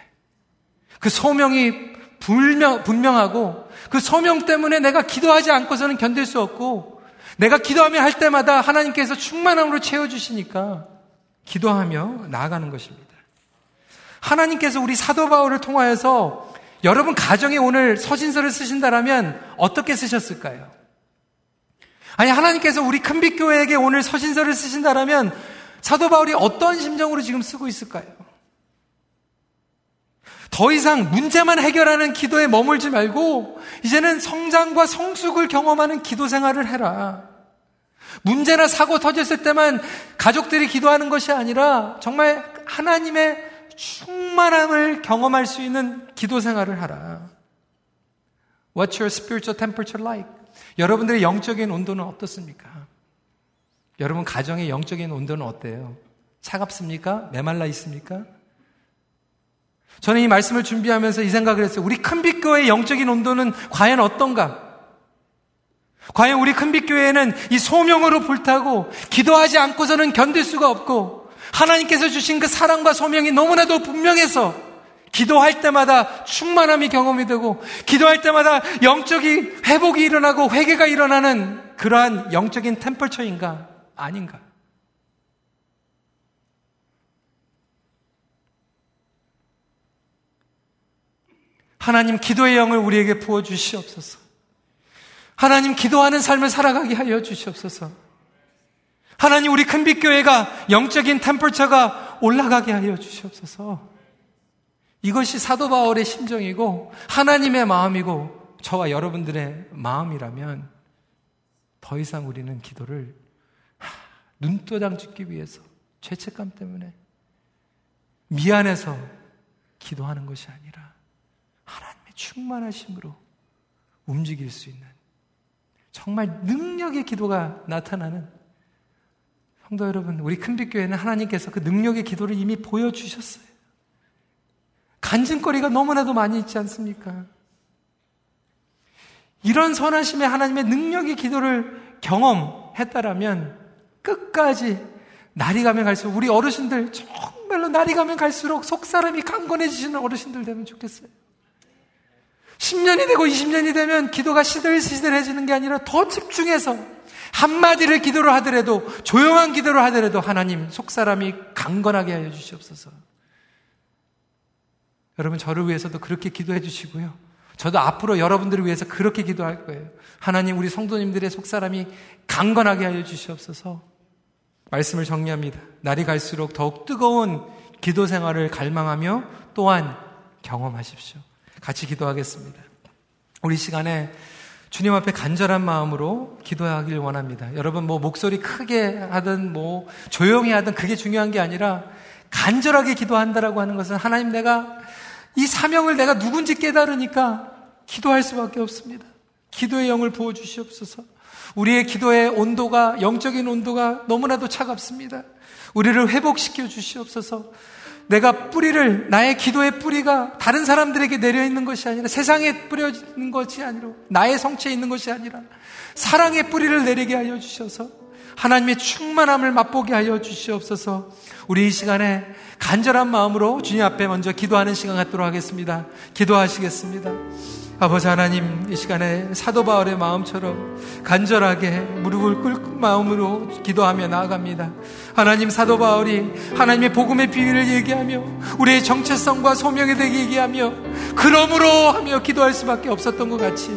그 소명이 분명, 분명하고 그 소명 때문에 내가 기도하지 않고서는 견딜 수 없고 내가 기도하며 할 때마다 하나님께서 충만함으로 채워주시니까 기도하며 나아가는 것입니다. 하나님께서 우리 사도 바울을 통하여서 여러분 가정에 오늘 서신서를 쓰신다라면 어떻게 쓰셨을까요? 아니 하나님께서 우리 큰빛교회에게 오늘 서신서를 쓰신다라면 사도 바울이 어떤 심정으로 지금 쓰고 있을까요? 더 이상 문제만 해결하는 기도에 머물지 말고 이제는 성장과 성숙을 경험하는 기도 생활을 해라. 문제나 사고 터졌을 때만 가족들이 기도하는 것이 아니라 정말 하나님의 충만함을 경험할 수 있는 기도 생활을 하라. What's your spiritual temperature like? 여러분들의 영적인 온도는 어떻습니까? 여러분 가정의 영적인 온도는 어때요? 차갑습니까? 메말라 있습니까? 저는 이 말씀을 준비하면서 이 생각을 했어요. 우리 큰빛교회의 영적인 온도는 과연 어떤가? 과연 우리 큰빛교회는 이 소명으로 불타고 기도하지 않고서는 견딜 수가 없고 하나님께서 주신 그 사랑과 소명이 너무나도 분명해서 기도할 때마다 충만함이 경험이 되고 기도할 때마다 영적인 회복이 일어나고 회개가 일어나는 그러한 영적인 템플처인가 아닌가? 하나님 기도의 영을 우리에게 부어 주시옵소서. 하나님 기도하는 삶을 살아가게 하여 주시옵소서. 하나님 우리 큰빛교회가 영적인 템플처가 올라가게 하여 주시옵소서. 이것이 사도 바울의 심정이고 하나님의 마음이고 저와 여러분들의 마음이라면 더 이상 우리는 기도를 눈도장 찍기 위해서 죄책감 때문에 미안해서 기도하는 것이 아니라 하나님의 충만하심으로 움직일 수 있는 정말 능력의 기도가 나타나는 성도 여러분, 우리 큰빛교회는 하나님께서 그 능력의 기도를 이미 보여주셨어요. 간증거리가 너무나도 많이 있지 않습니까? 이런 선하심의 하나님의 능력의 기도를 경험했다라면 끝까지 날이 가면 갈수록 우리 어르신들 정말로 날이 가면 갈수록 속사람이 강건해지시는 어르신들 되면 좋겠어요. 10년이 되고 20년이 되면 기도가 시들시들해지는 게 아니라 더 집중해서 한마디를 기도를 하더라도 조용한 기도를 하더라도 하나님 속사람이 강건하게 하여 주시옵소서. 여러분 저를 위해서도 그렇게 기도해 주시고요. 저도 앞으로 여러분들을 위해서 그렇게 기도할 거예요. 하나님 우리 성도님들의 속사람이 강건하게 하여 주시옵소서. 말씀을 정리합니다. 날이 갈수록 더욱 뜨거운 기도 생활을 갈망하며 또한 경험하십시오. 같이 기도하겠습니다. 우리 시간에 주님 앞에 간절한 마음으로 기도하길 원합니다. 여러분 뭐 목소리 크게 하든 뭐 조용히 하든 그게 중요한 게 아니라 간절하게 기도한다라고 하는 것은 하나님 내가 이 사명을 내가 누군지 깨달으니까 기도할 수밖에 없습니다. 기도의 영을 부어 주시옵소서. 우리의 기도의 온도가 영적인 온도가 너무나도 차갑습니다. 우리를 회복시켜 주시옵소서. 내가 뿌리를 나의 기도의 뿌리가 다른 사람들에게 내려 있는 것이 아니라 세상에 뿌려지는 것이 아니라 나의 성체에 있는 것이 아니라 사랑의 뿌리를 내리게 하여 주셔서 하나님의 충만함을 맛보게 하여 주시옵소서. 우리 이 시간에 간절한 마음으로 주님 앞에 먼저 기도하는 시간 갖도록 하겠습니다. 기도하시겠습니다. 아버지 하나님 이 시간에 사도 바울의 마음처럼 간절하게 무릎을 꿇은 마음으로 기도하며 나아갑니다. 하나님 사도 바울이 하나님의 복음의 비밀을 얘기하며 우리의 정체성과 소명에 대해 얘기하며 그러므로 하며 기도할 수밖에 없었던 것 같이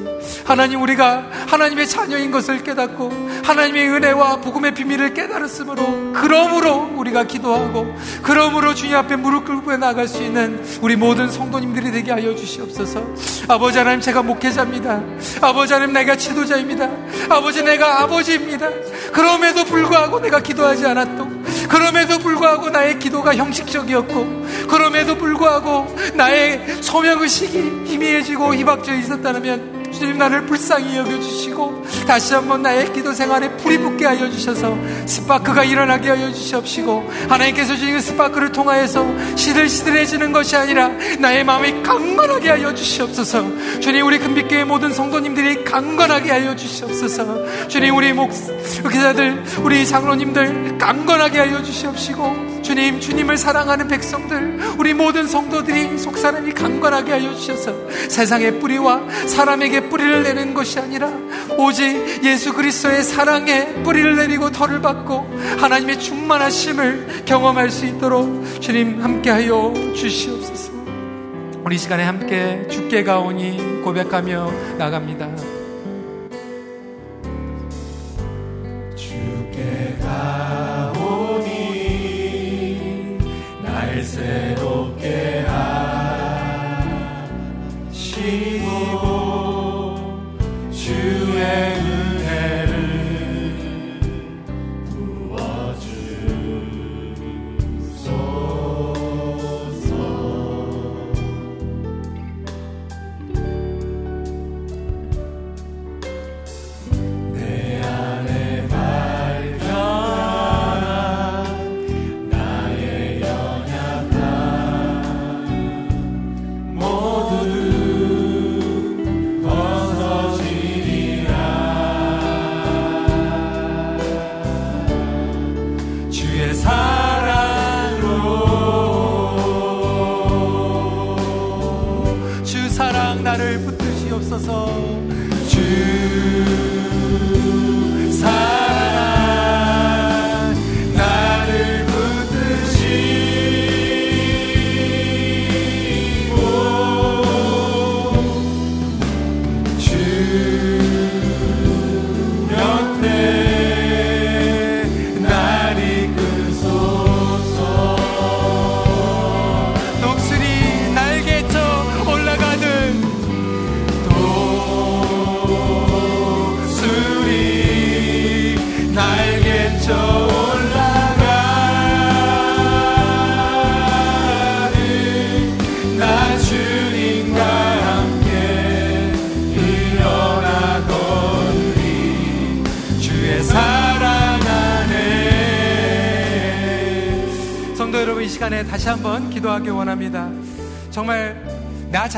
하나님 우리가 하나님의 자녀인 것을 깨닫고 하나님의 은혜와 복음의 비밀을 깨달았으므로 그러므로 우리가 기도하고 그러므로 주님 앞에 무릎 꿇고 나갈 수 있는 우리 모든 성도님들이 되게 하여 주시옵소서. 아버지 하나님 제가 목회자입니다. 아버지 하나님 내가 지도자입니다. 아버지 내가 아버지입니다. 그럼에도 불구하고 내가 기도하지 않았던 그럼에도 불구하고 나의 기도가 형식적이었고 그럼에도 불구하고 나의 소명의식이 희미해지고 희박져 있었다면 주님 나를 불쌍히 여겨주시고 다시 한번 나의 기도 생활에 불이 붙게 하여 주셔서 스파크가 일어나게 하여 주시옵시고 하나님께서 주신 스파크를 통하여서 시들시들해지는 것이 아니라 나의 마음이 강건하게 하여 주시옵소서. 주님 우리 금빛교회 모든 성도님들이 강건하게 하여 주시옵소서. 주님 우리 목기자들 우리 장로님들 강건하게 하여 주시옵시고 주님 주님을 사랑하는 백성들 우리 모든 성도들이 속사람이 강건하게 하여 주셔서 세상의 뿌리와 사람에게 뿌리를 내는 것이 아니라 오직 예수 그리스도의 사랑에 뿌리를 내리고 털을 받고 하나님의 충만하심을 경험할 수 있도록 주님 함께하여 주시옵소서. 우리 시간에 함께 죽게 가오니 고백하며 나갑니다.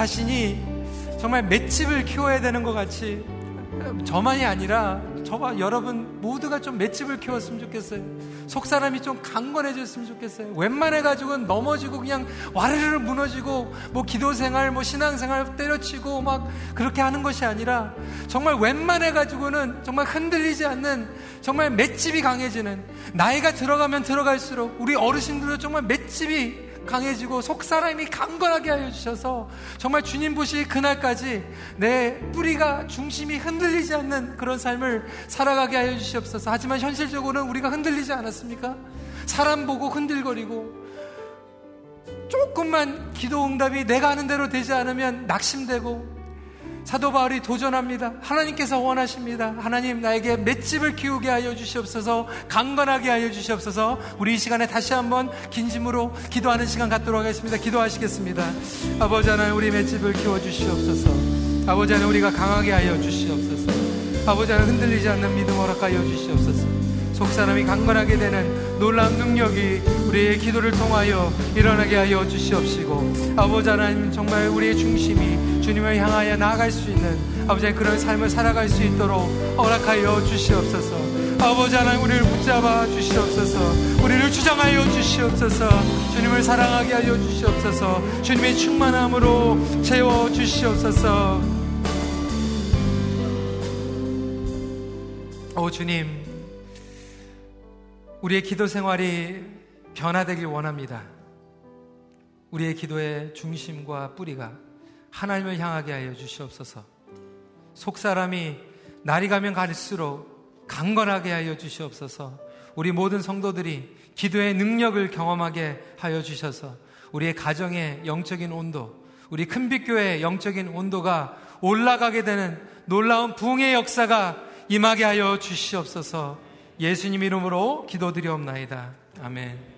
자신이 정말 맷집을 키워야 되는 것 같이 저만이 아니라 저와 여러분 모두가 좀 맷집을 키웠으면 좋겠어요. 속 사람이 좀 강건해졌으면 좋겠어요. 웬만해 가지고는 넘어지고 그냥 와르르 무너지고 뭐 기도 생활, 뭐 신앙 생활 때려치고 막 그렇게 하는 것이 아니라 정말 웬만해 가지고는 정말 흔들리지 않는 정말 맷집이 강해지는 나이가 들어가면 들어갈수록 우리 어르신들도 정말 맷집이 강해지고 속사람이 강건하게 하여 주셔서 정말 주님 보시 그날까지 내 뿌리가 중심이 흔들리지 않는 그런 삶을 살아가게 하여 주시옵소서. 하지만 현실적으로는 우리가 흔들리지 않았습니까? 사람 보고 흔들거리고 조금만 기도 응답이 내가 하는 대로 되지 않으면 낙심되고 사도 바울이 도전합니다. 하나님께서 원하십니다. 하나님 나에게 맷집을 키우게 하여 주시옵소서, 강건하게 하여 주시옵소서. 우리 이 시간에 다시 한번 긴짐으로 기도하는 시간 갖도록 하겠습니다. 기도하시겠습니다. 아버지 하나님 우리 맷집을 키워 주시옵소서. 아버지 하나님 우리가 강하게 하여 주시옵소서. 아버지 하나님 흔들리지 않는 믿음 허락하여 주시옵소서. 속 사람이 강건하게 되는 놀라운 능력이 우리의 기도를 통하여 일어나게 하여 주시옵시고 아버지 하나님 정말 우리의 중심이 주님을 향하여 나아갈 수 있는 아버지의 그런 삶을 살아갈 수 있도록 허락하여 주시옵소서. 아버지 하나님 우리를 붙잡아 주시옵소서. 우리를 주장하여 주시옵소서. 주님을 사랑하게 하여 주시옵소서. 주님의 충만함으로 채워 주시옵소서. 오 주님, 우리의 기도 생활이 변화되길 원합니다. 우리의 기도의 중심과 뿌리가 하나님을 향하게 하여 주시옵소서. 속 사람이 날이 가면 갈수록 강건하게 하여 주시옵소서. 우리 모든 성도들이 기도의 능력을 경험하게 하여 주셔서 우리의 가정의 영적인 온도, 우리 큰빛교회의 영적인 온도가 올라가게 되는 놀라운 부흥의 역사가 임하게 하여 주시옵소서. 예수님 이름으로 기도드리옵나이다. 아멘.